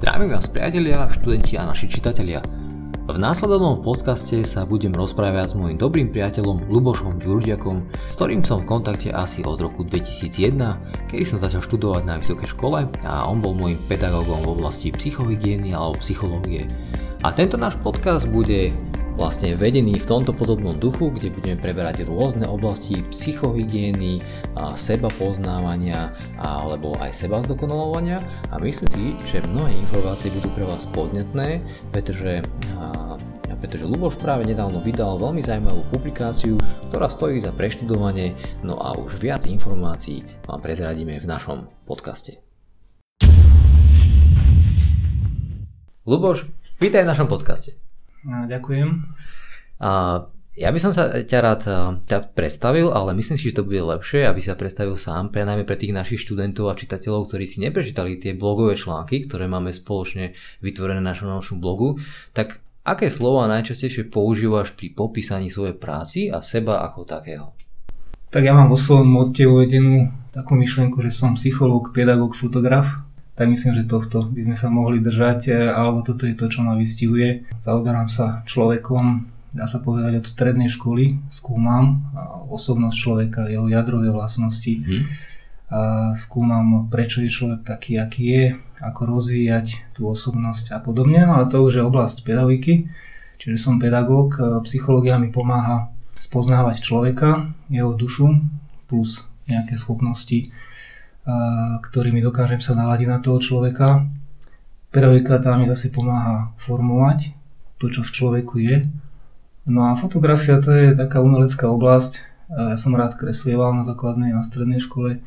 Zdravím vás priatelia, študenti a naši čitatelia. V následovnom podcaste sa budem rozprávať s môjim dobrým priateľom Lubošom Ďurďakom, s ktorým som v kontakte asi od roku 2001, kedy som začal študovať na vysokej škole a on bol môjim pedagógom v oblasti psychohygieny alebo psychológie. A tento náš podcast bude vlastne vedený v tomto podobnom duchu, kde budeme preberať rôzne oblasti psychohygieny, seba poznávania alebo aj seba zdokonalovania a myslím si, že mnohé informácie budú pre vás podnetné, pretože pretože Luboš práve nedávno vydal veľmi zaujímavú publikáciu, ktorá stojí za preštudovanie, no a už viac informácií vám prezradíme v našom podcaste. Luboš, vítaj v našom podcaste. No, ďakujem. A ja by som sa ťa rád ťa predstavil, ale myslím si, že to bude lepšie, aby sa predstavil sám, pre najmä pre tých našich študentov a čitateľov, ktorí si neprečítali tie blogové články, ktoré máme spoločne vytvorené na našom, našom blogu. Tak aké slova najčastejšie používaš pri popísaní svojej práci a seba ako takého? Tak ja mám vo svojom mote uvedenú takú myšlienku, že som psychológ, pedagóg, fotograf tak myslím, že tohto by sme sa mohli držať, e, alebo toto je to, čo ma vystihuje. Zaoberám sa človekom, dá sa povedať od strednej školy, skúmam osobnosť človeka, jeho jadrové vlastnosti, mm. a skúmam, prečo je človek taký, aký je, ako rozvíjať tú osobnosť a podobne. No a to už je oblasť pedagogiky, čiže som pedagóg, e, psychológia mi pomáha spoznávať človeka, jeho dušu plus nejaké schopnosti ktorými dokážem sa naladiť na toho človeka. Pedagogika tá mi zase pomáha formovať to, čo v človeku je. No a fotografia to je taká umelecká oblasť. Ja som rád kreslieval na základnej a strednej škole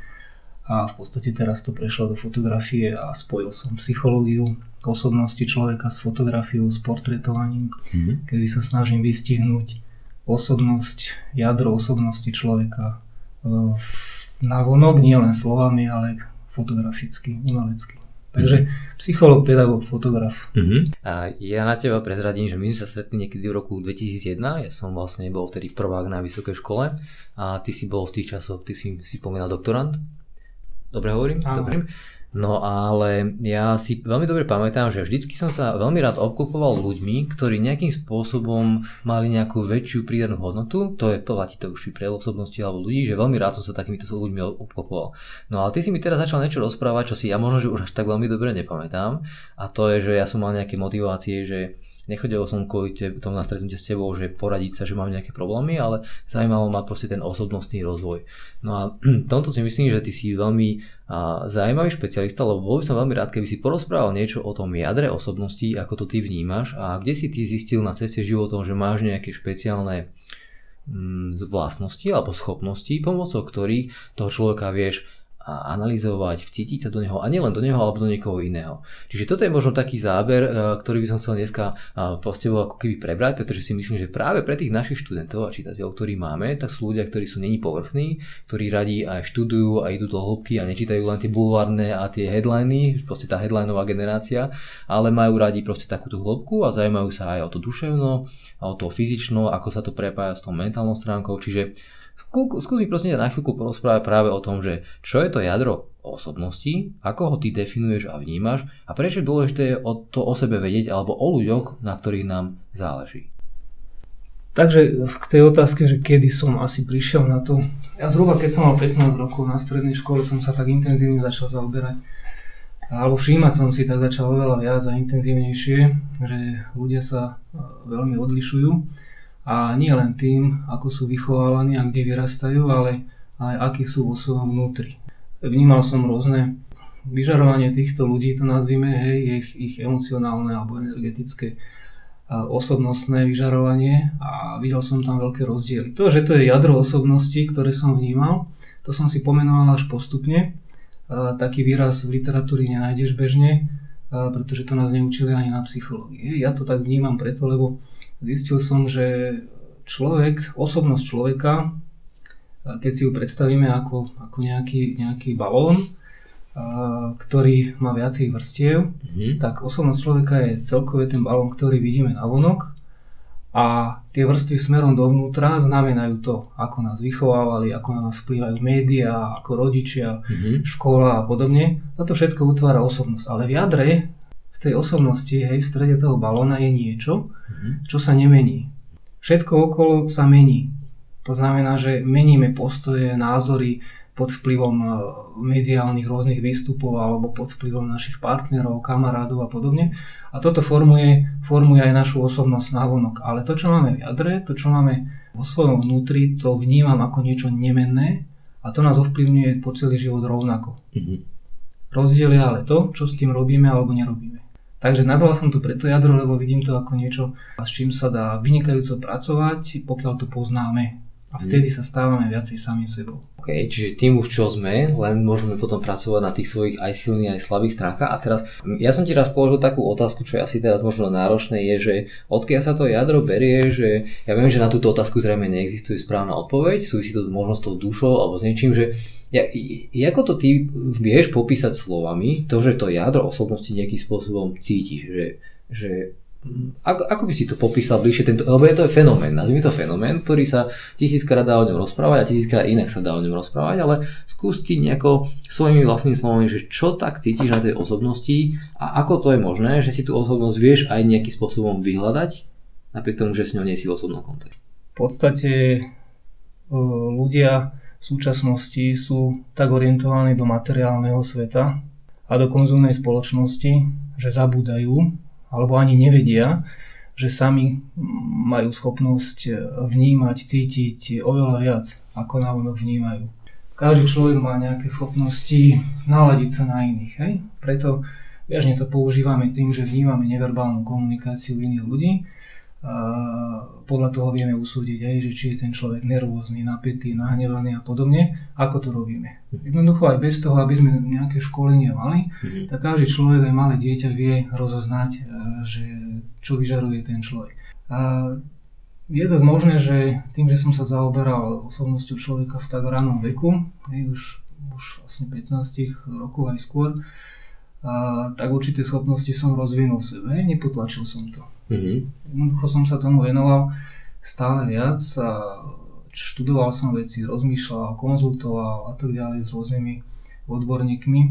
a v podstate teraz to prešlo do fotografie a spojil som psychológiu osobnosti človeka s fotografiou, s portretovaním, mm-hmm. kedy sa snažím vystihnúť osobnosť, jadro osobnosti človeka v návonok, nie len slovami, ale fotograficky, umelecky. Takže mm-hmm. psycholog, pedagóg, fotograf. Mm-hmm. A ja na teba prezradím, že my sme sa stretli niekedy v roku 2001, ja som vlastne bol vtedy prvák na vysokej škole a ty si bol v tých časoch, ty si, si spomínal doktorant. Dobre hovorím? Áno. Dobre. No ale ja si veľmi dobre pamätám, že vždycky som sa veľmi rád obklopoval ľuďmi, ktorí nejakým spôsobom mali nejakú väčšiu prídenú hodnotu. To je platí to už pre osobnosti alebo ľudí, že veľmi rád som sa takýmito ľuďmi obklopoval. No ale ty si mi teraz začal niečo rozprávať, čo si ja možno že už až tak veľmi dobre nepamätám. A to je, že ja som mal nejaké motivácie, že nechodil som kvôli tomu na stretnutie s tebou, že poradiť sa, že mám nejaké problémy, ale zaujímalo ma proste ten osobnostný rozvoj. No a tomto si myslím, že ty si veľmi a, zaujímavý špecialista, lebo bol by som veľmi rád, keby si porozprával niečo o tom jadre osobnosti, ako to ty vnímaš a kde si ty zistil na ceste životom, že máš nejaké špeciálne mm, vlastnosti alebo schopnosti, pomocou ktorých toho človeka vieš a analyzovať, vcítiť sa do neho a nielen do neho, alebo do niekoho iného. Čiže toto je možno taký záber, e, ktorý by som chcel dneska po tebou ako keby prebrať, pretože si myslím, že práve pre tých našich študentov a čitateľov, ktorí máme, tak sú ľudia, ktorí sú není povrchní, ktorí radi aj študujú a idú do hĺbky a nečítajú len tie bulvárne a tie headliny, proste tá headlineová generácia, ale majú radi proste takúto hĺbku a zaujímajú sa aj o to duševno a o to fyzično, ako sa to prepája s tou mentálnou stránkou, čiže Skús mi prosím na chvíľku porozprávať práve o tom, že čo je to jadro osobnosti, ako ho ty definuješ a vnímaš a prečo je dôležité o to o sebe vedieť alebo o ľuďoch, na ktorých nám záleží. Takže k tej otázke, že kedy som asi prišiel na to, ja zhruba keď som mal 15 rokov na strednej škole som sa tak intenzívne začal zaoberať. Alebo všímať som si tak začal oveľa viac a intenzívnejšie, že ľudia sa e, veľmi odlišujú a nie len tým, ako sú vychovávaní a kde vyrastajú, ale aj akí sú vo svojom vnútri. Vnímal som rôzne vyžarovanie týchto ľudí, to nazvime, hej, ich, ich emocionálne alebo energetické osobnostné vyžarovanie a videl som tam veľké rozdiely. To, že to je jadro osobnosti, ktoré som vnímal, to som si pomenoval až postupne. Taký výraz v literatúre nenájdeš bežne, pretože to nás neučili ani na psychológii. Ja to tak vnímam preto, lebo zistil som, že človek, osobnosť človeka, keď si ju predstavíme ako, ako nejaký, nejaký balón, ktorý má viacej vrstiev, mm-hmm. tak osobnosť človeka je celkové ten balón, ktorý vidíme na vonok a tie vrstvy smerom dovnútra znamenajú to, ako nás vychovávali, ako na nás vplývajú médiá, ako rodičia, mm-hmm. škola a podobne. Toto všetko utvára osobnosť. Ale v jadre, tej osobnosti, hej, v strede toho balóna je niečo, mm-hmm. čo sa nemení. Všetko okolo sa mení. To znamená, že meníme postoje, názory pod vplyvom e, mediálnych rôznych výstupov alebo pod vplyvom našich partnerov, kamarádov a podobne. A toto formuje, formuje aj našu osobnosť navonok. Ale to, čo máme v jadre, to, čo máme vo svojom vnútri, to vnímam ako niečo nemenné a to nás ovplyvňuje po celý život rovnako. Mm-hmm. Rozdiel je ale to, čo s tým robíme alebo nerobíme. Takže nazval som to preto jadro, lebo vidím to ako niečo, s čím sa dá vynikajúco pracovať, pokiaľ to poznáme. A vtedy sa stávame viacej samým sebou. OK, čiže tým už čo sme, len môžeme potom pracovať na tých svojich aj silných, aj slabých stránkach. A teraz, ja som ti raz položil takú otázku, čo je asi teraz možno náročné, je, že odkiaľ sa to jadro berie, že ja viem, že na túto otázku zrejme neexistuje správna odpoveď, súvisí to možno s tou dušou alebo s niečím, že ja, ako to ty vieš popísať slovami, to, že to jadro osobnosti nejakým spôsobom cítiš, že, že ako, ako by si to popísal bližšie, tento, lebo je to fenomén, nazvime to fenomén, ktorý sa tisíckrát dá o ňom rozprávať a tisíckrát inak sa dá o ňom rozprávať, ale skús ti nejako svojimi vlastnými slovami, že čo tak cítiš na tej osobnosti a ako to je možné, že si tú osobnosť vieš aj nejakým spôsobom vyhľadať, napriek tomu, že s ňou nie si v osobnom kontakte. V podstate ľudia v súčasnosti sú tak orientovaní do materiálneho sveta a do konzumnej spoločnosti, že zabúdajú alebo ani nevedia, že sami majú schopnosť vnímať, cítiť oveľa viac, ako návonok vnímajú. Každý človek má nejaké schopnosti naladiť sa na iných. Hej? Preto bežne to používame tým, že vnímame neverbálnu komunikáciu iných ľudí podľa toho vieme usúdiť aj, že či je ten človek nervózny, napätý, nahnevaný a podobne, ako to robíme. Jednoducho aj bez toho, aby sme nejaké školenie mali, mm-hmm. tak každý človek, aj malé dieťa vie rozoznať, e, že čo vyžaruje ten človek. A je dosť možné, že tým, že som sa zaoberal osobnosťou človeka v tak ranom veku, už, už vlastne 15 rokov aj skôr, a, tak určité schopnosti som rozvinul v sebe, nepotlačil som to. Mm-hmm. Jednoducho som sa tomu venoval stále viac a študoval som veci, rozmýšľal, konzultoval a tak ďalej s rôznymi odborníkmi.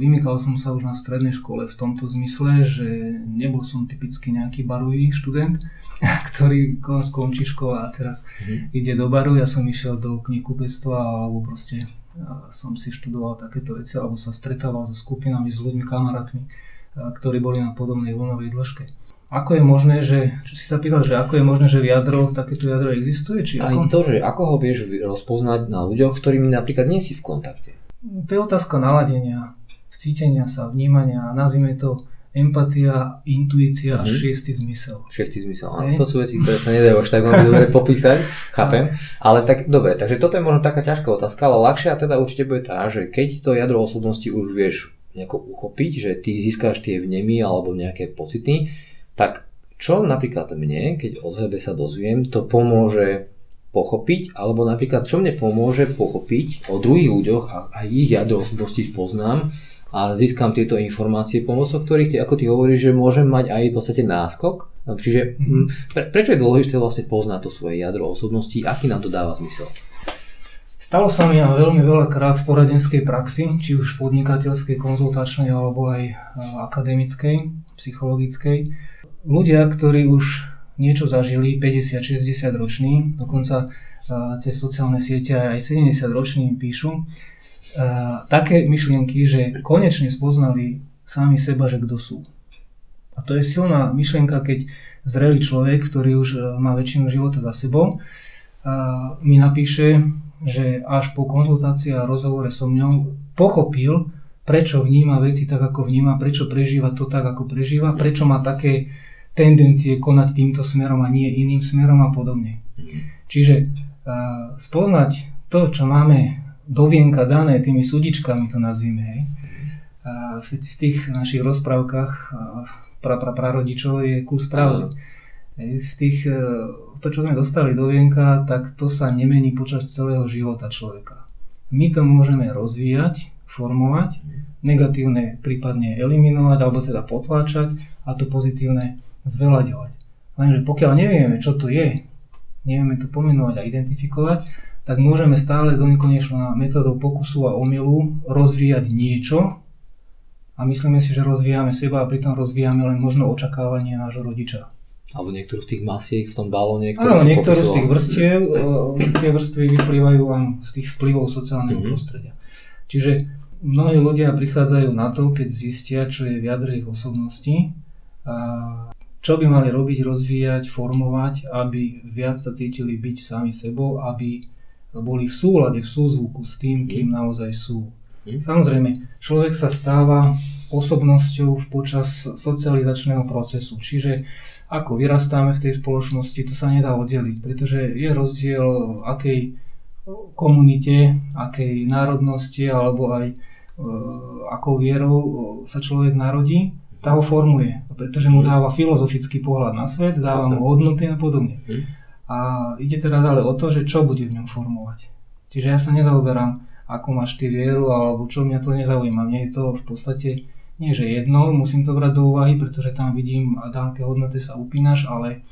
Vymykal som sa už na strednej škole v tomto zmysle, že nebol som typicky nejaký barový študent, ktorý skončí škola a teraz mm-hmm. ide do baru. Ja som išiel do knihkupectva alebo proste som si študoval takéto veci alebo sa stretával so skupinami, s ľuďmi, kamarátmi, ktorí boli na podobnej vlnovej dĺžke. Ako je možné, že, čo si sa pýtal, že ako je možné, že jadro, takéto jadro existuje? Či Aj ako? to, že ako ho vieš rozpoznať na ľuďoch, ktorými napríklad nie si v kontakte. To je otázka naladenia, vcítenia sa, vnímania, nazvime to empatia, intuícia mm-hmm. a mhm. šiestý zmysel. Šiestý zmysel, áno. To sú veci, ktoré sa nedajú až tak veľmi dobre popísať, chápem. Ale tak dobre, takže toto je možno taká ťažká otázka, ale ľahšia teda určite bude tá, že keď to jadro osobnosti už vieš nejako uchopiť, že ty získáš tie vnemy alebo nejaké pocity, tak čo napríklad mne, keď o sebe sa dozviem, to pomôže pochopiť, alebo napríklad čo mne pomôže pochopiť o druhých ľuďoch a aj ich jadro osobnosti poznám a získam tieto informácie pomocou ktorých, ty, ako ty hovoríš, že môžem mať aj v podstate náskok. Čiže mm, pre, prečo je dôležité vlastne poznať to svoje jadro osobnosti, aký nám to dáva zmysel? Stalo sa mi veľmi veľakrát v poradenskej praxi, či už podnikateľskej, konzultačnej alebo aj akademickej, psychologickej, ľudia, ktorí už niečo zažili, 50-60 roční, dokonca cez sociálne siete aj 70 roční píšu, také myšlienky, že konečne spoznali sami seba, že kto sú. A to je silná myšlienka, keď zrelý človek, ktorý už e, má väčšinu života za sebou, mi napíše, že až po konzultácii a rozhovore so mňou pochopil, prečo vníma veci tak, ako vníma, prečo prežíva to tak, ako prežíva, prečo má také tendencie konať týmto smerom a nie iným smerom a podobne. Mhm. Čiže uh, spoznať to, čo máme do vienka dané tými súdičkami, to nazvime, hej, uh, tých našich rozprávkach uh, pra, pra, prarodičov je kus pravdy. Z tých, to, čo sme dostali do vienka, tak to sa nemení počas celého života človeka. My to môžeme rozvíjať, formovať, mhm. negatívne prípadne eliminovať alebo teda potláčať a to pozitívne zveľaďovať. Lenže pokiaľ nevieme, čo to je, nevieme to pomenovať a identifikovať, tak môžeme stále do nekonečna metodou pokusu a omilu rozvíjať niečo, a myslíme si, že rozvíjame seba a pritom rozvíjame len možno očakávanie nášho rodiča. Alebo niektorú z tých masiek v tom balóne, ktoré Áno, niektoré z tých vrstiev, tie vrstvy vyplývajú len z tých vplyvov sociálneho mm-hmm. prostredia. Čiže mnohí ľudia prichádzajú na to, keď zistia, čo je v jadre ich osobnosti, a čo by mali robiť, rozvíjať, formovať, aby viac sa cítili byť sami sebou, aby boli v súlade, v súzvuku s tým, kým mhm. naozaj sú. Mhm. Samozrejme, človek sa stáva osobnosťou počas socializačného procesu, čiže ako vyrastáme v tej spoločnosti, to sa nedá oddeliť, pretože je rozdiel akej komunite, akej národnosti alebo aj e, akou vierou sa človek narodí, tá ho formuje, pretože mu mhm. dáva filozofický pohľad na svet, dáva mu hodnoty a podobne. A ide teraz ale o to, že čo bude v ňom formovať. Čiže ja sa nezaoberám, ako máš ty vieru, alebo čo mňa to nezaujíma. Mne je to v podstate nie že jedno, musím to brať do úvahy, pretože tam vidím, a na aké hodnoty sa upínaš, ale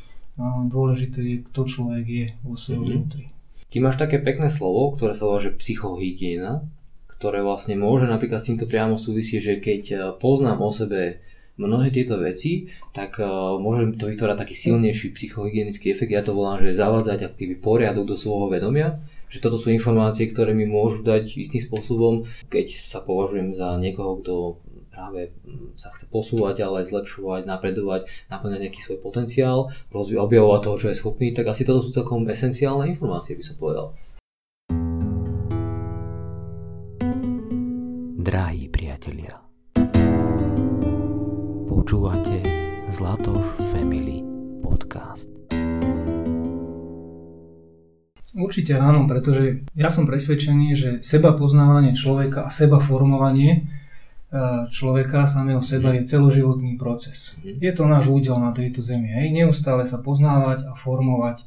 dôležité je, kto človek je vo svojom mm-hmm. vnútri. Ty máš také pekné slovo, ktoré sa volá, že psychohygiena, ktoré vlastne môže napríklad s týmto priamo súvisieť, že keď e, poznám o sebe mnohé tieto veci, tak uh, môžem to vytvárať taký silnejší psychohygienický efekt. Ja to volám, že zavádzať ako keby poriadok do svojho vedomia, že toto sú informácie, ktoré mi môžu dať istým spôsobom, keď sa považujem za niekoho, kto práve sa chce posúvať, ale zlepšovať, napredovať, naplňať nejaký svoj potenciál, objavovať toho, čo je schopný, tak asi toto sú celkom esenciálne informácie, by som povedal. Drahí priatelia, počúvate Zlatoš Family Podcast. Určite áno, pretože ja som presvedčený, že seba poznávanie človeka a seba formovanie človeka samého seba mhm. je celoživotný proces. Mhm. Je to náš údel na tejto zemi. Hej. Neustále sa poznávať a formovať.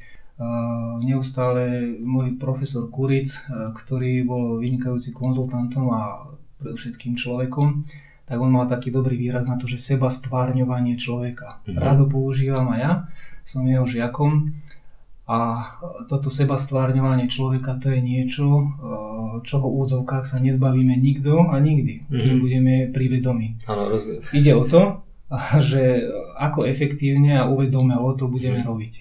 Neustále môj profesor Kuric, ktorý bol vynikajúci konzultantom a predovšetkým človekom, tak on mal taký dobrý výraz na to, že seba stvárňovanie človeka. Mm-hmm. Rád ho používam aj ja, som jeho žiakom a toto seba stvárňovanie človeka to je niečo, eh, čoho v úzovkách sa nezbavíme nikto a nikdy, mm-hmm. kým budeme pri vedomí. Áno, rozumiem. Ide o to, že ako efektívne a uvedomelo to budeme mm. robiť.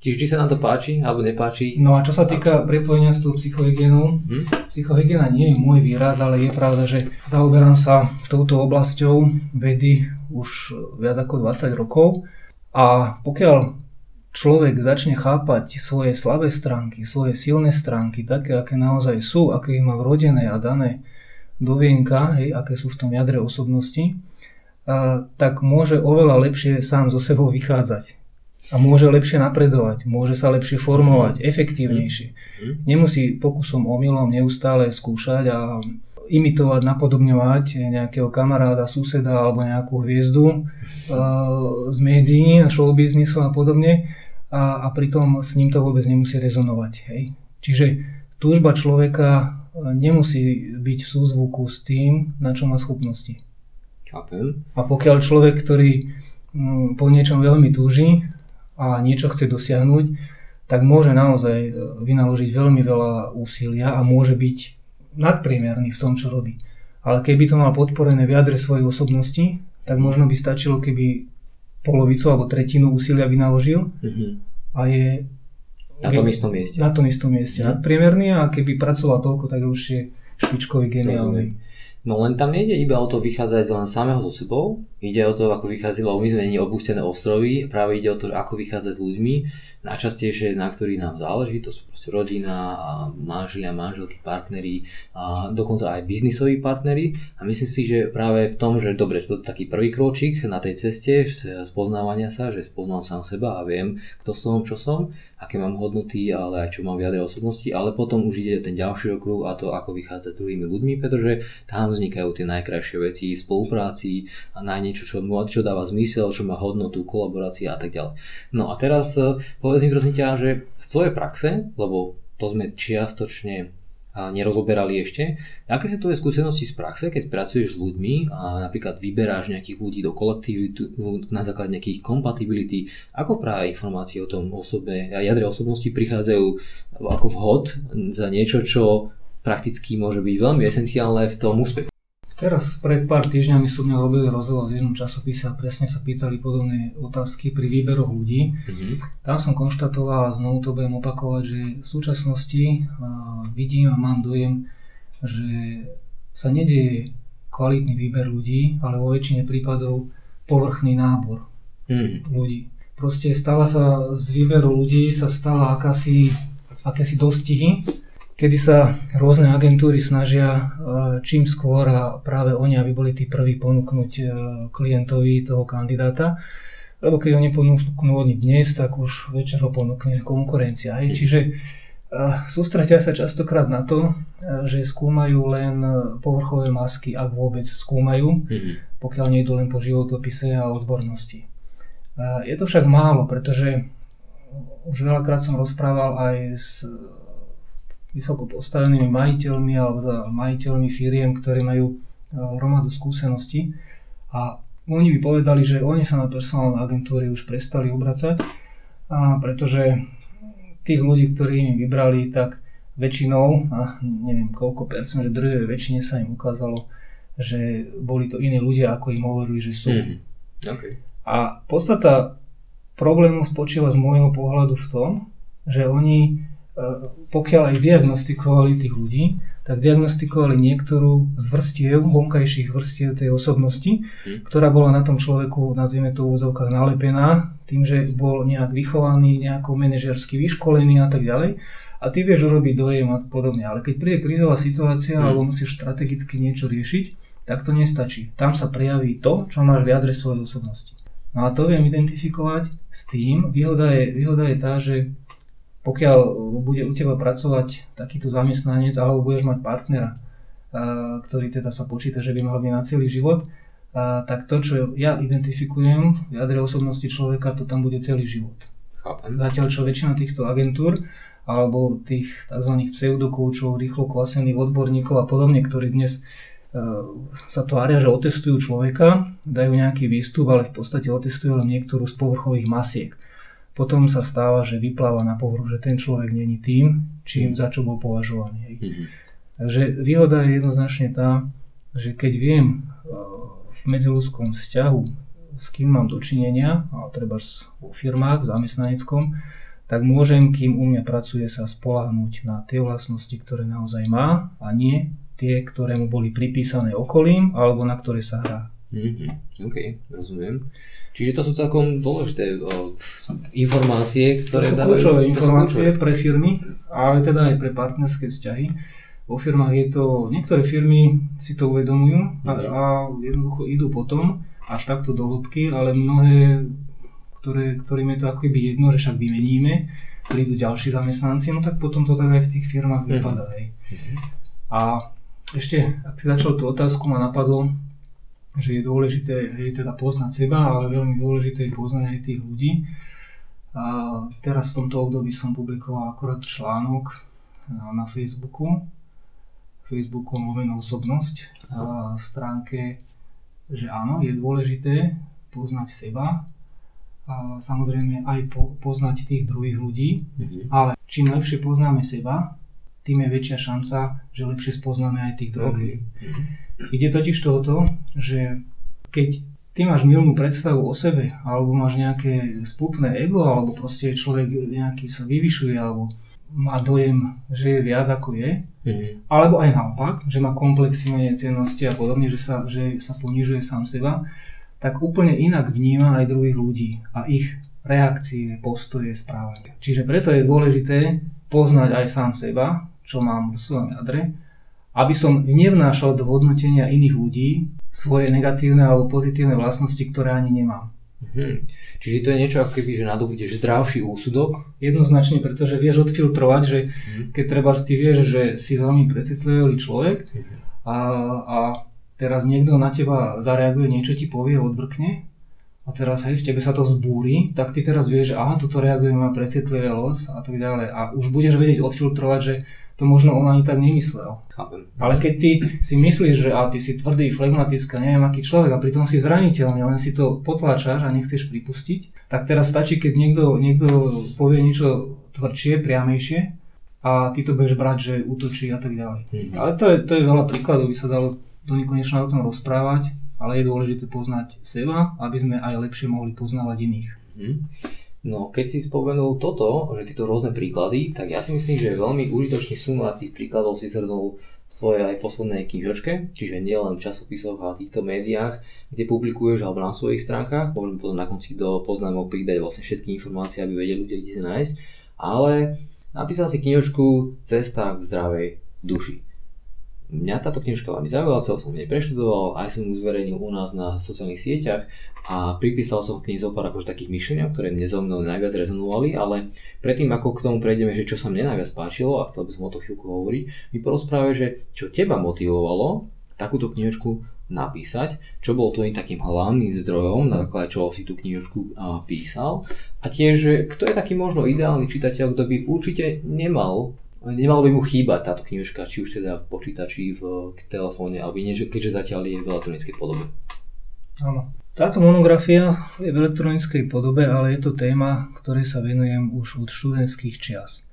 Čiže či sa nám to páči alebo nepáči? No a čo sa týka prepojenia s tou psychohygienou, hmm? psychohygiena nie je môj výraz, ale je pravda, že zaoberám sa touto oblasťou vedy už viac ako 20 rokov a pokiaľ človek začne chápať svoje slabé stránky, svoje silné stránky, také, aké naozaj sú, aké ich má vrodené a dané do vienka, hej, aké sú v tom jadre osobnosti, a, tak môže oveľa lepšie sám zo sebou vychádzať. A môže lepšie napredovať, môže sa lepšie formovať, mm. efektívnejšie. Mm. Nemusí pokusom omylom neustále skúšať a imitovať, napodobňovať nejakého kamaráda, suseda alebo nejakú hviezdu uh, z médií a showbiznisu a podobne a, a pritom s ním to vôbec nemusí rezonovať. Hej. Čiže túžba človeka nemusí byť v súzvuku s tým, na čo má schopnosti. Chápem. A pokiaľ človek, ktorý mm, po niečom veľmi túži a niečo chce dosiahnuť, tak môže naozaj e, vynaložiť veľmi veľa úsilia a môže byť nadpriemerný v tom, čo robí. Ale keby to mal podporené v jadre svojej osobnosti, tak možno by stačilo, keby polovicu alebo tretinu úsilia vynaložil mm-hmm. a je na tom istom mieste. Na tom istom mieste. Mm. Nadpriemerný a keby pracoval toľko, tak už je špičkový, geniálny. No len tam nejde iba o to vychádzať len samého so sebou, ide o to, ako vychádzať, lebo my sme nie opustené ostrovy, práve ide o to, ako vychádzať s ľuďmi, najčastejšie, na ktorých nám záleží, to sú proste rodina, manželia, manželky, partneri, a dokonca aj biznisoví partneri a myslím si, že práve v tom, že dobre, to je taký prvý kročík na tej ceste spoznávania sa, že spoznám sám seba a viem, kto som, čo som, aké mám hodnoty, ale aj čo mám v jadre osobnosti, ale potom už ide ten ďalší okruh a to, ako vychádzať s druhými ľuďmi, pretože tam vznikajú tie najkrajšie veci, spolupráci a na niečo, čo, čo dáva zmysel, čo má hodnotu, kolaborácia a tak ďalej. No a teraz eh, povedz mi prosím ťa, že z tvojej praxe, lebo to sme čiastočne nerozoberali ešte. Aké sú tvoje skúsenosti z praxe, keď pracuješ s ľuďmi a napríklad vyberáš nejakých ľudí do kolektívu na základe nejakých kompatibility, ako práve informácie o tom osobe a jadre osobnosti prichádzajú ako vhod za niečo, čo prakticky môže byť veľmi esenciálne v tom úspechu? Teraz pred pár týždňami som mňa robili rozhovor z jednom časopise a presne sa pýtali podobné otázky pri výberoch ľudí. Mm-hmm. Tam som konštatoval a znovu to budem opakovať, že v súčasnosti uh, vidím a mám dojem, že sa nedieje kvalitný výber ľudí, ale vo väčšine prípadov povrchný nábor mm-hmm. ľudí. Proste stala sa z výberu ľudí, sa stala akási, akési dostihy, kedy sa rôzne agentúry snažia e, čím skôr a práve oni, aby boli tí prví ponúknuť e, klientovi toho kandidáta. Lebo keď oni ponúknú oni dnes, tak už večer ho ponúkne konkurencia. Hej. Čiže e, sústratia sa častokrát na to, že skúmajú len povrchové masky, ak vôbec skúmajú, mm-hmm. pokiaľ nejdu len po životopise a odbornosti. Je to však málo, pretože už veľakrát som rozprával aj s vysoko postavenými majiteľmi alebo majiteľmi firiem, ktorí majú e, hromadu skúseností a oni by povedali, že oni sa na personálne agentúry už prestali obracať, a pretože tých ľudí, ktorí im vybrali, tak väčšinou, a neviem koľko percent, že drvej väčšine sa im ukázalo, že boli to iní ľudia, ako im hovorili, že sú. Mm-hmm. Okay. A podstata problému spočíva z môjho pohľadu v tom, že oni pokiaľ aj diagnostikovali tých ľudí, tak diagnostikovali niektorú z vrstiev, vonkajších vrstiev tej osobnosti, hmm. ktorá bola na tom človeku, nazvieme to v úzovkách, nalepená, tým, že bol nejak vychovaný, nejako manažersky vyškolený a tak ďalej. A ty vieš urobiť dojem a podobne. Ale keď príde krízová situácia, hmm. alebo musíš strategicky niečo riešiť, tak to nestačí. Tam sa prejaví to, čo máš v jadre svojej osobnosti. No a to viem identifikovať s tým. Výhoda je, výhoda je tá, že pokiaľ bude u teba pracovať takýto zamestnanec alebo budeš mať partnera, ktorý teda sa počíta, že by mal byť na celý život, tak to, čo ja identifikujem v jadre osobnosti človeka, to tam bude celý život. Chápem. Zatiaľ, čo väčšina týchto agentúr alebo tých tzv. pseudokoučov, rýchlo klasených odborníkov a podobne, ktorí dnes sa tvária, že otestujú človeka, dajú nejaký výstup, ale v podstate otestujú len niektorú z povrchových masiek potom sa stáva, že vypláva na povrch, že ten človek není tým, čím za čo bol považovaný. Mm-hmm. Takže výhoda je jednoznačne tá, že keď viem e, v medziludskom vzťahu, s kým mám dočinenia, a treba vo firmách, zamestnaneckom, tak môžem, kým u mňa pracuje, sa spolahnúť na tie vlastnosti, ktoré naozaj má a nie tie, ktoré mu boli pripísané okolím alebo na ktoré sa hrá. Mm-hmm. OK, rozumiem. Čiže to sú celkom dôležité o, informácie, ktoré to sú dávajú... kľúčové informácie kľúčové. pre firmy, ale teda aj pre partnerské vzťahy. Vo firmách je to, niektoré firmy si to uvedomujú a, mhm. a jednoducho idú potom až takto do hĺbky, ale mnohé, ktoré, ktorým je to ako keby jedno, že však vymeníme, prídu ďalší zamestnanci, no tak potom to tak aj v tých firmách vypadá. Mm-hmm. A ešte, ak si začal tú otázku, ma napadlo, že je dôležité hej, teda poznať seba, ale veľmi dôležité je poznať aj tých ľudí. A teraz v tomto období som publikoval akorát článok na Facebooku, Facebooku Lovenú osobnosť, a stránke, že áno, je dôležité poznať seba, a samozrejme aj po, poznať tých druhých ľudí, mm-hmm. ale čím lepšie poznáme seba, tým je väčšia šanca, že lepšie spoznáme aj tých druhých. Mm-hmm. Ide totiž to o to, že keď ty máš milnú predstavu o sebe, alebo máš nejaké spúpne ego, alebo proste človek nejaký sa vyvyšuje, alebo má dojem, že je viac ako je, mm-hmm. alebo aj naopak, že má komplexy menej cennosti a podobne, že sa, že sa ponižuje sám seba, tak úplne inak vníma aj druhých ľudí a ich reakcie, postoje, správanie. Čiže preto je dôležité poznať aj sám seba, čo mám v svojom jadre, aby som nevnášal do hodnotenia iných ľudí svoje negatívne alebo pozitívne vlastnosti, ktoré ani nemám. Hmm. Čiže to je niečo ako keby, že nadobudeš zdravší úsudok? Jednoznačne, pretože vieš odfiltrovať, že hmm. keď treba ty vieš, že si veľmi precitlivý človek hmm. a, a teraz niekto na teba zareaguje, niečo ti povie, odvrkne a teraz hej, v tebe sa to vzbúri, tak ty teraz vieš, že aha, toto reaguje na los a tak ďalej a už budeš vedieť odfiltrovať, že to možno on ani tak nemyslel. Chápem. Ale keď ty si myslíš, že a ty si tvrdý, flegmatický, neviem aký človek a pritom si zraniteľný, len si to potláčaš a nechceš pripustiť, tak teraz stačí, keď niekto, niekto povie niečo tvrdšie, priamejšie a ty to budeš brať, že útočí a tak ďalej. Mm-hmm. Ale to je, to je veľa príkladov, by sa dalo do nekonečna o tom rozprávať, ale je dôležité poznať seba, aby sme aj lepšie mohli poznávať iných. Mm. No, keď si spomenul toto, že tieto rôzne príklady, tak ja si myslím, že veľmi užitočný sumár tých príkladov si zhrnul v tvojej aj poslednej knižočke, čiže nielen v časopisoch a týchto médiách, kde publikuješ alebo na svojich stránkach, môžem potom na konci do poznámok pridať vlastne všetky informácie, aby vedeli ľudia, kde sa nájsť, ale napísal si knižočku Cesta k zdravej duši. Mňa táto knižka veľmi zaujala, celý som nej preštudoval, aj som ju zverejnil u nás na sociálnych sieťach a pripísal som k nej zo pár akože takých myšleniek, ktoré mne zo mnou najviac rezonovali, ale predtým ako k tomu prejdeme, že čo sa mne najviac páčilo a chcel by som o to chvíľku hovoriť, mi porozprávaj, že čo teba motivovalo takúto knižku napísať, čo bol tvojim takým hlavným zdrojom, na základe čoho si tú knižku písal a tiež, kto je taký možno ideálny čitateľ, kto by určite nemal Nemalo by mu chýbať táto knižka, či už teda v počítači, v telefóne, alebo nie, keďže zatiaľ je v elektronickej podobe. Áno. Táto monografia je v elektronickej podobe, ale je to téma, ktorej sa venujem už od študentských čias.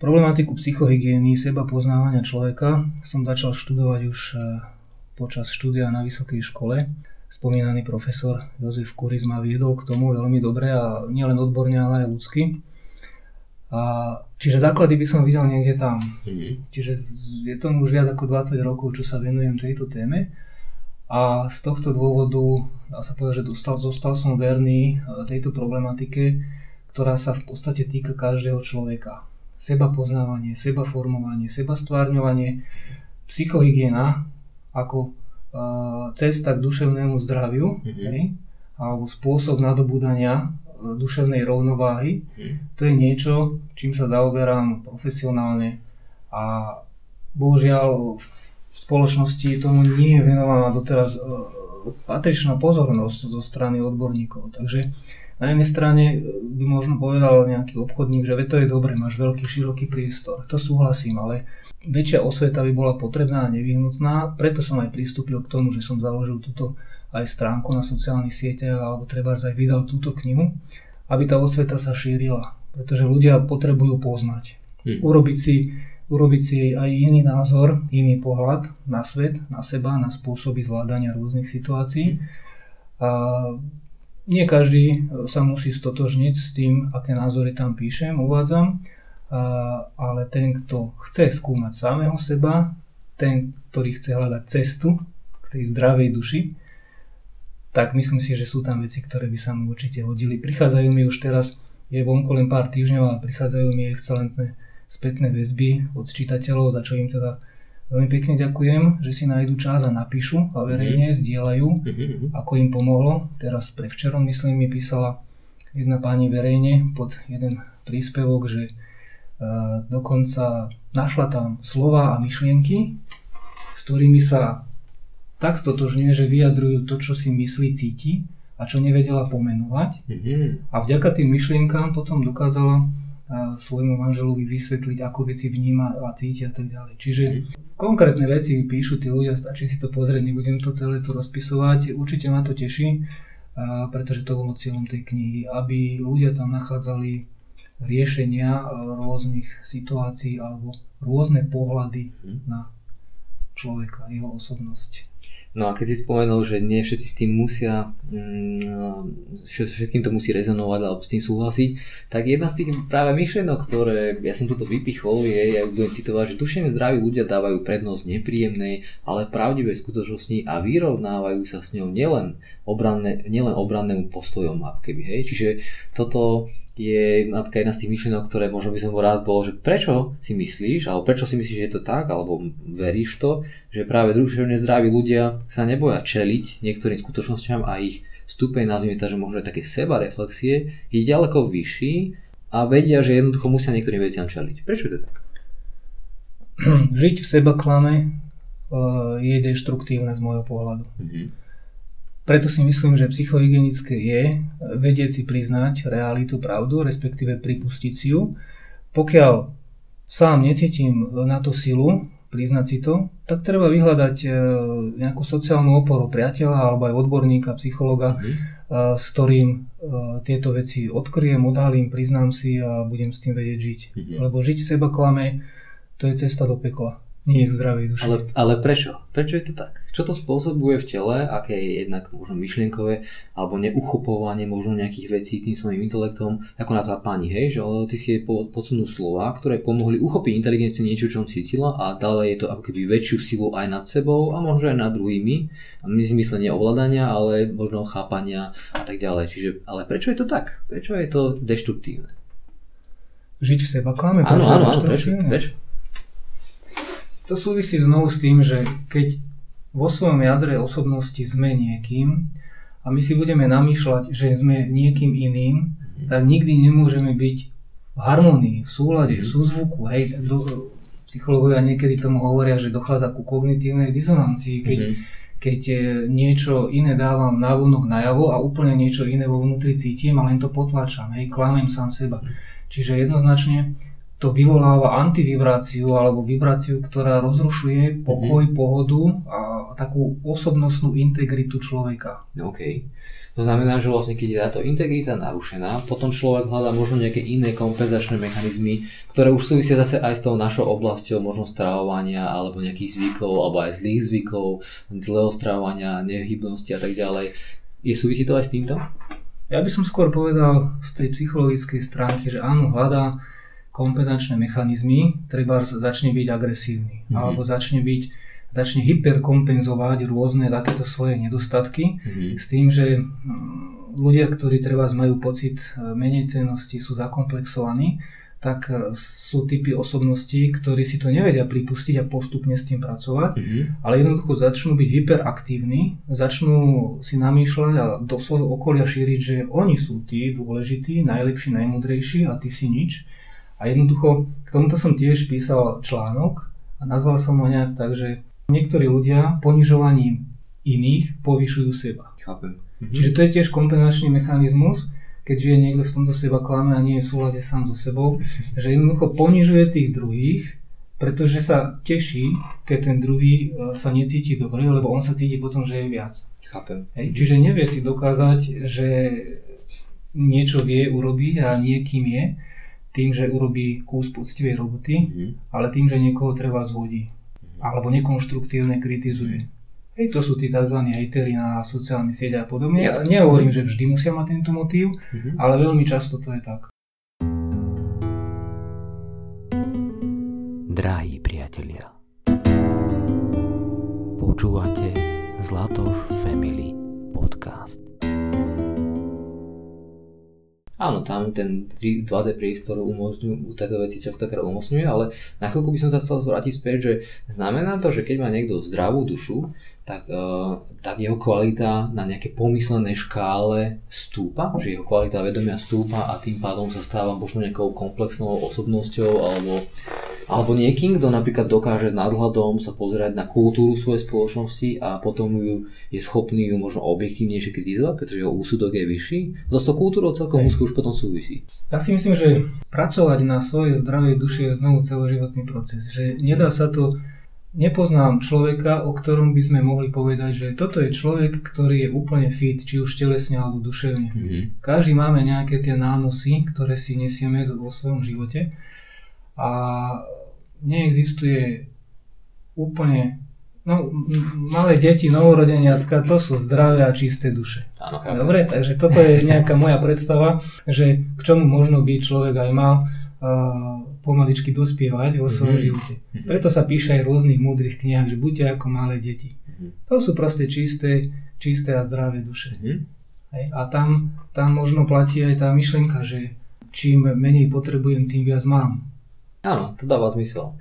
Problematiku psychohygieny, seba poznávania človeka som začal študovať už e, počas štúdia na vysokej škole. Spomínaný profesor Jozef Kuris ma viedol k tomu veľmi dobre a nielen odborne, ale aj ľudsky. A, čiže základy by som videl niekde tam. Mm-hmm. Čiže je to už viac ako 20 rokov, čo sa venujem tejto téme. A z tohto dôvodu, dá sa povedať, že dostal, zostal som verný e, tejto problematike, ktorá sa v podstate týka každého človeka. Seba poznávanie, seba formovanie, seba stvárňovanie, psychohygiena ako uh, cesta k duševnému zdraviu, mm-hmm. hej, alebo spôsob nadobúdania duševnej rovnováhy. Hmm. To je niečo, čím sa zaoberám profesionálne a bohužiaľ v spoločnosti tomu nie je venovaná doteraz e, patričná pozornosť zo strany odborníkov. Takže na jednej strane by možno povedal nejaký obchodník, že to je dobre, máš veľký, široký priestor. To súhlasím, ale väčšia osveta by bola potrebná a nevyhnutná. Preto som aj pristúpil k tomu, že som založil túto aj stránku na sociálnych sieťach alebo treba aj vydal túto knihu, aby tá osveta sa šírila. Pretože ľudia potrebujú poznať. Hmm. Urobiť, si, urobiť si aj iný názor, iný pohľad na svet, na seba, na spôsoby zvládania rôznych situácií. A nie každý sa musí stotožniť s tým, aké názory tam píšem, uvádzam, a, ale ten, kto chce skúmať samého seba, ten, ktorý chce hľadať cestu k tej zdravej duši, tak myslím si, že sú tam veci, ktoré by sa mu určite hodili. Prichádzajú mi už teraz, je vonku len pár týždňov, ale prichádzajú mi excelentné spätné väzby od čitateľov, za čo im teda veľmi pekne ďakujem, že si nájdu čas a napíšu a verejne mm-hmm. zdieľajú, mm-hmm. ako im pomohlo. Teraz pre včerom, myslím, mi písala jedna pani verejne pod jeden príspevok, že uh, dokonca našla tam slova a myšlienky, s ktorými sa tak stotožňuje, že vyjadrujú to, čo si myslí, cíti a čo nevedela pomenovať. Mm-hmm. A vďaka tým myšlienkám potom dokázala svojmu manželovi vysvetliť, ako veci vníma a cíti a tak ďalej. Čiže mm. konkrétne veci píšu tí ľudia, stačí si to pozrieť, nebudem to celé tu rozpisovať. Určite ma to teší, pretože to bolo cieľom tej knihy, aby ľudia tam nachádzali riešenia rôznych situácií alebo rôzne pohľady mm. na človeka, jeho osobnosť. No a keď si spomenul, že nie všetci s tým musia, mm, všetkým to musí rezonovať alebo s tým súhlasiť, tak jedna z tých práve myšlienok, ktoré ja som toto vypichol, je, ja budem citovať, že duševne zdraví ľudia dávajú prednosť nepríjemnej, ale pravdivej skutočnosti a vyrovnávajú sa s ňou nielen, obranné, nielen obrannému postojom, ako keby, hej. Čiže toto je napríklad jedna z tých myšlienok, ktoré možno by som bol rád bol, že prečo si myslíš, alebo prečo si myslíš, že je to tak, alebo veríš to, že práve duševne zdraví ľudia sa neboja čeliť niektorým skutočnosťam a ich stupeň, nazvime to, že možno také seba reflexie, je ďaleko vyšší a vedia, že jednoducho musia niektorým veciam čeliť. Prečo je to tak? Žiť v seba klame eh, je deštruktívne z môjho pohľadu. Mm-hmm preto si myslím, že psychohygienické je vedieť si priznať realitu, pravdu, respektíve pripustiť si ju. Pokiaľ sám necítim na to silu, priznať si to, tak treba vyhľadať e, nejakú sociálnu oporu priateľa alebo aj odborníka, psychologa, mm. s ktorým e, tieto veci odkryjem, odhalím, priznám si a budem s tým vedieť žiť. Mm. Lebo žiť seba klame, to je cesta do pekla. Nie k zdravej duši. Ale, ale prečo? Prečo je to tak? Čo to spôsobuje v tele, aké je jednak možno myšlienkové, alebo neuchopovanie možno nejakých vecí tým svojim intelektom, ako na tá pani, hej, že ty si jej podsunú slova, ktoré pomohli uchopiť inteligenciu niečo, čo on cítila a dále je to ako keby väčšiu silu aj nad sebou a možno aj nad druhými. A my zmysle ovládania, ale možno chápania a tak ďalej. Čiže, ale prečo je to tak? Prečo je to deštruktívne? Žiť v seba klame? Áno, áno, áno, prečo? prečo? To súvisí znovu s tým, že keď vo svojom jadre osobnosti sme niekým a my si budeme namýšľať, že sme niekým iným, mm. tak nikdy nemôžeme byť v harmonii, v súlade, v súzvuku. Hej, do, psychológovia niekedy tomu hovoria, že dochádza ku kognitívnej dizonancii, keď, mm. keď e, niečo iné dávam návonok najavo a úplne niečo iné vo vnútri cítim a len to potlačam, hej, klamem sám seba. Mm. Čiže jednoznačne to vyvoláva antivibráciu alebo vibráciu, ktorá rozrušuje pokoj, mm-hmm. pohodu a takú osobnostnú integritu človeka. OK. To znamená, že vlastne keď je táto integrita narušená, potom človek hľadá možno nejaké iné kompenzačné mechanizmy, ktoré už súvisia zase aj s tou našou oblasťou možno stravovania alebo nejakých zvykov alebo aj zlých zvykov, zlého stravovania, nehybnosti a tak ďalej. Je súvisí to aj s týmto? Ja by som skôr povedal z tej psychologickej stránky, že áno, hľadá kompenzačné mechanizmy, treba začne byť agresívny, mm-hmm. alebo začne byť začne hyperkompenzovať rôzne takéto svoje nedostatky mm-hmm. s tým, že mm, ľudia, ktorí treba majú pocit e, menej cennosti, sú zakomplexovaní, tak e, sú typy osobností, ktorí si to nevedia pripustiť a postupne s tým pracovať, mm-hmm. ale jednoducho začnú byť hyperaktívni, začnú si namýšľať a do svojho okolia šíriť, že oni sú tí dôležití, najlepší, najmudrejší a ty si nič a jednoducho, k tomuto som tiež písal článok a nazval som ho nejak tak, že niektorí ľudia ponižovaním iných povyšujú seba. Chápem. Mhm. Čiže to je tiež kompenzačný mechanizmus, keď žije niekto v tomto seba klame a nie je v súlade sám so sebou, že jednoducho ponižuje tých druhých, pretože sa teší, keď ten druhý e, sa necíti dobre, lebo on sa cíti potom, že je viac. Chápem. Hej? Čiže nevie si dokázať, že niečo vie urobiť a niekým je tým, že urobí kus poctivej roboty, mm-hmm. ale tým, že niekoho treba zhodí. Mm-hmm. Alebo nekonštruktívne kritizuje. Hej, to sú tí tzv. hejteri na sociálnych sieťach a podobne. Ja nehovorím, že vždy musia mať tento motív, mm-hmm. ale veľmi často to je tak. Drahí priatelia, počúvate Zlatoš Family Podcast. Áno, tam ten 2D priestor umožňujú, tieto veci častokrát umocňuje, ale na chvíľku by som sa chcel vrátiť späť, že znamená to, že keď má niekto zdravú dušu, tak, uh, tak jeho kvalita na nejaké pomyslenej škále stúpa, že jeho kvalita vedomia stúpa a tým pádom sa stáva možno nejakou komplexnou osobnosťou alebo alebo niekým, kto napríklad dokáže nadhľadom sa pozerať na kultúru svojej spoločnosti a potom ju je schopný ju možno objektívnejšie kritizovať, pretože jeho úsudok je vyšší. So s kultúrou celkom úzko už potom súvisí. Ja si myslím, že pracovať na svojej zdravej duši je znovu celoživotný proces. Že nedá sa to nepoznám človeka, o ktorom by sme mohli povedať, že toto je človek, ktorý je úplne fit, či už telesne alebo duševne. Mm-hmm. Každý máme nejaké tie nánosy, ktoré si nesieme vo svojom živote a neexistuje úplne No, malé deti, novorodeniatka, to sú zdravé a čisté duše. Áno, Dobre, takže toto je nejaká moja predstava, že k čomu možno by človek aj mal uh, pomaličky dospievať vo svojom mm-hmm. živote. Mm-hmm. Preto sa píše aj v rôznych múdrych knihách, že buďte ako malé deti. Mm-hmm. To sú proste čisté, čisté a zdravé duše. Mm-hmm. Hej, a tam, tam možno platí aj tá myšlienka, že čím menej potrebujem, tým viac mám. Áno, to dáva zmysel.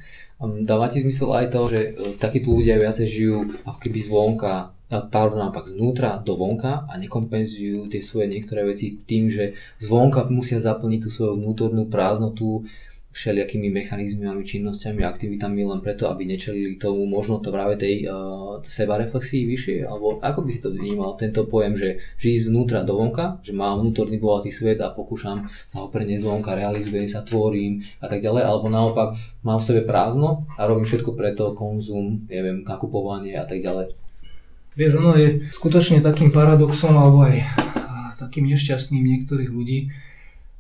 Dáva ti zmysel aj to, že e, takíto ľudia viacej žijú ako keby zvonka, pardon, naopak znútra do vonka a nekompenzujú tie svoje niektoré veci tým, že zvonka musia zaplniť tú svoju vnútornú prázdnotu všelijakými mechanizmami, činnosťami, aktivitami len preto, aby nečelili tomu možno to práve tej uh, seba reflexii vyššie, alebo ako by si to vnímal, tento pojem, že žiť znútra do vonka, že mám vnútorný bohatý svet a pokúšam sa ho preniesť zvonka, realizujem sa, tvorím a tak ďalej, alebo naopak mám v sebe prázdno a robím všetko preto, konzum, neviem, nakupovanie a tak ďalej. Vieš, ono je skutočne takým paradoxom, alebo aj takým nešťastným niektorých ľudí,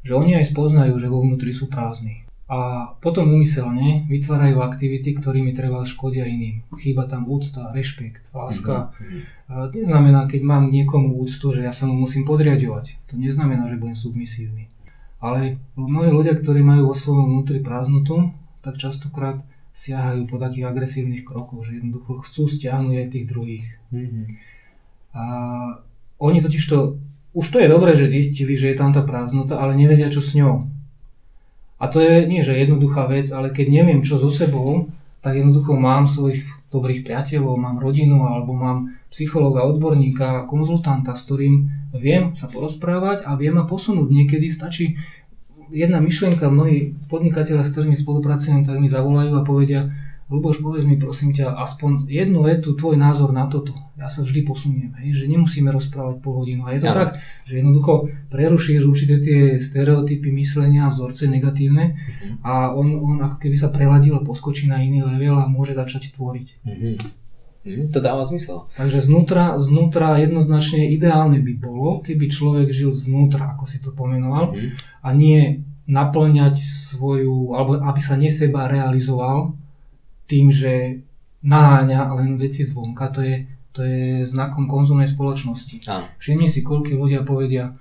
že oni aj spoznajú, že vo vnútri sú prázdni a potom umyselne vytvárajú aktivity, ktorými treba škodia iným. Chýba tam úcta, rešpekt, láska. Mm-hmm. Neznamená, keď mám k niekomu úctu, že ja sa mu musím podriadovať. To neznamená, že budem submisívny. Ale mnohí ľudia, ktorí majú vo svojom vnútri prázdnotu, tak častokrát siahajú po takých agresívnych krokoch, že jednoducho chcú stiahnuť aj tých druhých. Mm-hmm. A oni totiž to, už to je dobré, že zistili, že je tam tá prázdnota, ale nevedia, čo s ňou. A to je nie, že jednoduchá vec, ale keď neviem, čo so sebou, tak jednoducho mám svojich dobrých priateľov, mám rodinu alebo mám psychológa, odborníka, konzultanta, s ktorým viem sa porozprávať a viem ma posunúť. Niekedy stačí jedna myšlienka, mnohí podnikateľa, s ktorými spolupracujem, tak mi zavolajú a povedia, Luboš, povedz mi prosím ťa aspoň jednu vetu, tvoj názor na toto. Ja sa vždy posuniem, hej, že nemusíme rozprávať pol hodinu. A je to ja. tak, že jednoducho prerušíš určité tie stereotypy myslenia, vzorce negatívne uh-huh. a on, on ako keby sa preladil a poskočí na iný level a môže začať tvoriť. Uh-huh. Mm, to dáva zmysel. Takže znútra, znútra jednoznačne ideálne by bolo, keby človek žil znútra, ako si to pomenoval, uh-huh. a nie naplňať svoju, alebo aby sa neseba realizoval, tým, že naháňa len veci zvonka, to je, to je znakom konzumnej spoločnosti. Áno. Všimni si, koľko ľudia povedia,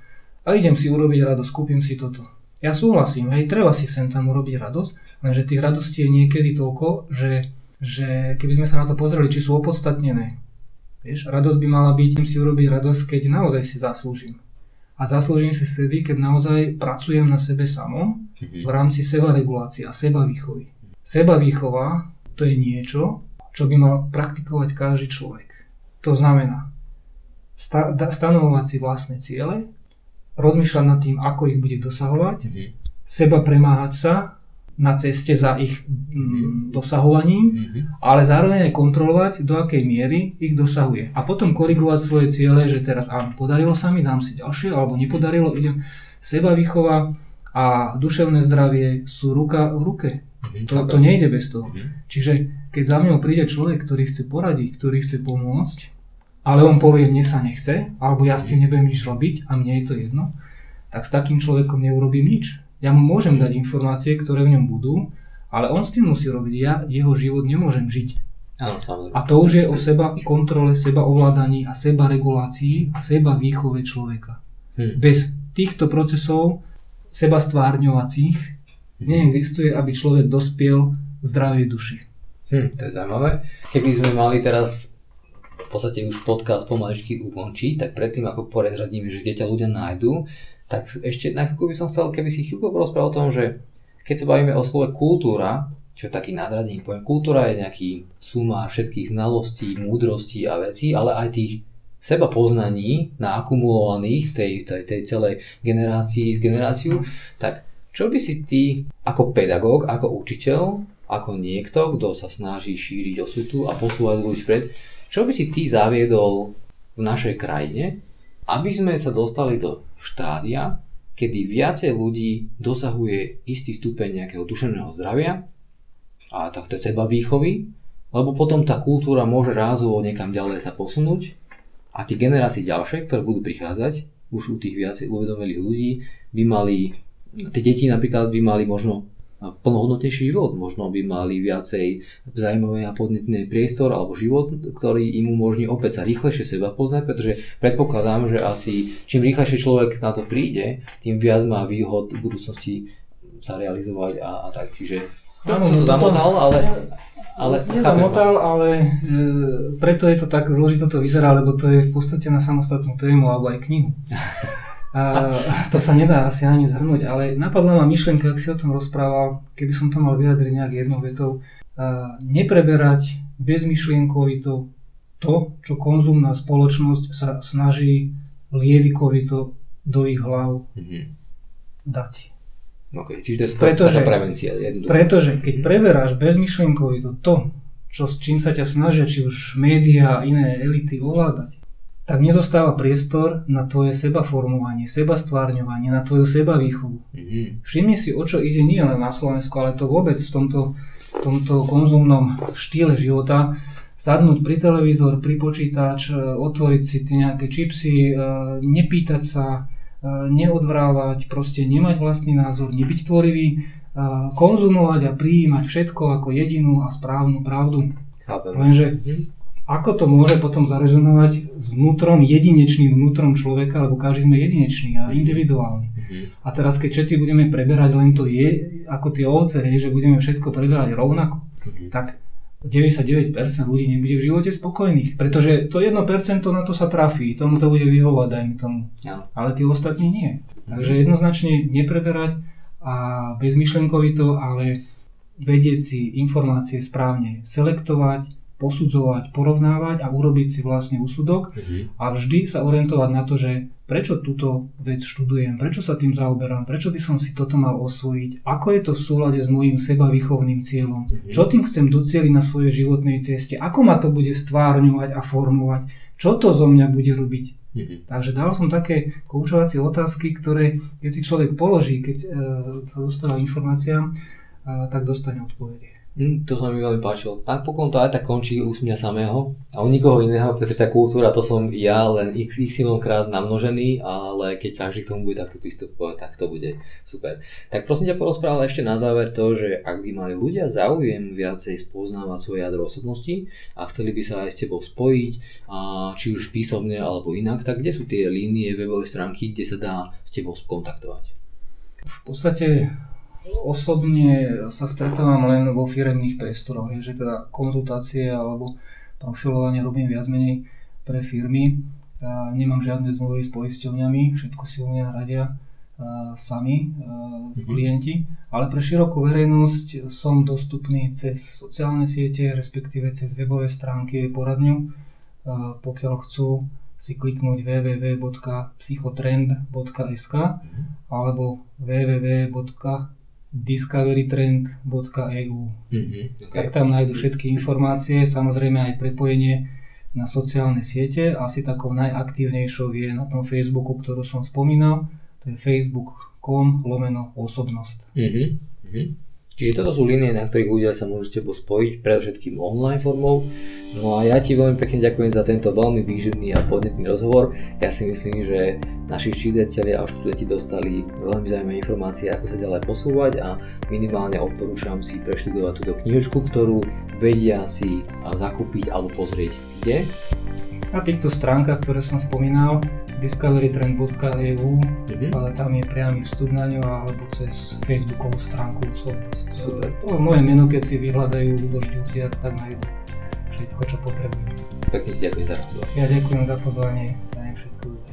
a idem si urobiť radosť, kúpim si toto. Ja súhlasím, hej, treba si sem tam urobiť radosť, lenže tých radostí je niekedy toľko, že, že keby sme sa na to pozreli, či sú opodstatnené. Vieš, radosť by mala byť, idem si urobiť radosť, keď naozaj si zaslúžim. A zaslúžim si vtedy, keď naozaj pracujem na sebe samom v rámci seba regulácie a seba výchovy. Seba výchova to je niečo, čo by mal praktikovať každý človek. To znamená sta- stanovovať si vlastné ciele, rozmýšľať nad tým, ako ich bude dosahovať, mm-hmm. seba premáhať sa na ceste za ich mm, dosahovaním, mm-hmm. ale zároveň aj kontrolovať, do akej miery ich dosahuje. A potom korigovať svoje ciele, že teraz áno, podarilo sa mi, dám si ďalšie, alebo nepodarilo, idem seba vychová a duševné zdravie sú ruka v ruke. Mm-hmm, to, to nejde bez toho. Mm-hmm. Čiže keď za mňou príde človek, ktorý chce poradiť, ktorý chce pomôcť, ale on povie, mne sa nechce, alebo ja s tým nebudem nič robiť a mne je to jedno, tak s takým človekom neurobím nič. Ja mu môžem dať informácie, ktoré v ňom budú, ale on s tým musí robiť. Ja jeho život nemôžem žiť. Áno, samozrejme. A to už je o seba kontrole, seba ovládaní a seba regulácii a seba výchove človeka. Hm. Bez týchto procesov seba stvárňovacích neexistuje, aby človek dospiel zdravej duši. Hm, to je zaujímavé. Keby sme mali teraz podstate už podcast pomaličky ukončiť, tak predtým ako porezradíme, že kde ťa ľudia nájdú, tak ešte na chvíľku by som chcel, keby si chvíľku porozprával o tom, že keď sa bavíme o slove kultúra, čo je taký nadradený pojem, kultúra je nejaký sumár všetkých znalostí, múdrostí a vecí, ale aj tých seba poznaní naakumulovaných v tej, tej, tej celej generácii z generáciu, tak čo by si ty ako pedagóg, ako učiteľ, ako niekto, kto sa snaží šíriť osvetu a posúvať ľudí vpred, čo by si ty zaviedol v našej krajine, aby sme sa dostali do štádia, kedy viacej ľudí dosahuje istý stupeň nejakého duševného zdravia a tohto seba výchovy, lebo potom tá kultúra môže rázovo niekam ďalej sa posunúť a tie generácie ďalšie, ktoré budú prichádzať, už u tých viacej uvedomelých ľudí, by mali tie deti napríklad by mali možno plnohodnotnejší život, možno by mali viacej zaujímavé a podnetný priestor alebo život, ktorý im umožní opäť sa rýchlejšie seba poznať, pretože predpokladám, že asi čím rýchlejšie človek na to príde, tým viac má výhod v budúcnosti sa realizovať a, a tak. Čiže to som to zamotal, ale... ale Nezamotal, ale e, preto je to tak zložito to vyzerá, lebo to je v podstate na samostatnú tému alebo aj knihu. A to sa nedá asi ani zhrnúť, ale napadla ma myšlienka, ak si o tom rozprával, keby som to mal vyjadriť nejak jednou vetou, nepreberať bezmyšlienkovito to, čo konzumná spoločnosť sa snaží lievikovito do ich hlav mm-hmm. dať. Okay, čiže to je pretože, prevencia. Jednoducho. Pretože keď preberáš bezmyšlienkovito to, čo, s čím sa ťa snažia, či už médiá a iné elity ovládať, tak nezostáva priestor na tvoje seba formovanie, seba stvárňovanie, na tvoju seba výchovu. Mm-hmm. Všimni si, o čo ide nie len na Slovensku, ale to vôbec v tomto, v tomto konzumnom štýle života. Sadnúť pri televízor, pri počítač, e, otvoriť si tie nejaké čipsy, e, nepýtať sa, e, neodvrávať, proste nemať vlastný názor, nebyť tvorivý, konzumovať a prijímať všetko ako jedinú a správnu pravdu. Chápem. Lenže Mhm. Ako to môže potom zarezonovať s vnútrom, jedinečným vnútrom človeka, lebo každý sme jedinečný a individuálny. Mhm. A teraz keď všetci budeme preberať len to je, ako tie ovce, hej, že budeme všetko preberať rovnako, Mhm. tak 99% ľudí nebude v živote spokojných, pretože to 1% na to sa trafí, tomu to bude vyhovať, dajme tomu. Áno. Ale tí ostatní nie. Takže jednoznačne nepreberať a bezmyšlenkovito, ale vedieť si informácie správne selektovať, posudzovať, porovnávať a urobiť si vlastne úsudok Mhm. a vždy sa orientovať na to, že prečo túto vec študujem, prečo sa tým zaoberám, prečo by som si toto mal osvojiť, ako je to v súlade s mojím sebavýchovným cieľom, Mhm. čo tým chcem docieliť na svojej životnej ceste, ako ma to bude stvárňovať a formovať, čo to zo mňa bude robiť. Mhm. Takže dal som také koučovacie otázky, ktoré keď si človek položí, keď e, sa dostáva informáciám, e, tak dostane odpovede. Mm, to sa mi veľmi páčilo. Napokon to aj tak končí u mňa samého a u nikoho iného, pretože tá kultúra to som ja len x, y krát namnožený, ale keď každý k tomu bude takto pristupovať, tak to bude super. Tak prosím ťa porozprával ešte na záver to, že ak by mali ľudia záujem viacej spoznávať svoje jadro osobnosti a chceli by sa aj s tebou spojiť, a či už písomne alebo inak, tak kde sú tie línie webové stránky, kde sa dá s tebou skontaktovať? V podstate osobne sa stretávam len vo firemných priestoroch, je, že teda konzultácie alebo profilovanie robím viac menej pre firmy. A nemám žiadne zmluvy s poisťovňami, všetko si u mňa radia a, sami s Mhm. klienti, ale pre širokú verejnosť som dostupný cez sociálne siete, respektíve cez webové stránky poradňu. Pokiaľ chcú si kliknúť www.psychotrend.sk alebo www.discoverytrend.eu. Mhm, Tak tam nájdu všetky informácie, samozrejme aj prepojenie na sociálne siete. Asi takou najaktívnejšou je na tom Facebooku, ktorú som spomínal. To je facebook.com lomeno osobnosť. Mhm, mhm. Čiže toto sú línie, na ktorých ľudia sa môžu s tebou spojiť, predovšetkým online formou. No a ja ti veľmi pekne ďakujem za tento veľmi výživný a podnetný rozhovor. Ja si myslím, že naši čitatelia a študenti dostali veľmi zaujímavé informácie, ako sa ďalej posúvať a minimálne odporúčam si preštudovať túto knižku, ktorú vedia si zakúpiť alebo pozrieť. Kde? Na týchto stránkach, ktoré som spomínal, discoverytrend.eu, Mhm. ale tam je priamy vstup na ňu alebo cez facebookovú stránku osobnosť. Super. To je moje meno, keď si vyhľadajú Luboš Ďurdiak, tak nájdu všetko, čo potrebujú. Pekne ďakujem za rozhovor. Ja ďakujem za pozvanie, prajem všetko.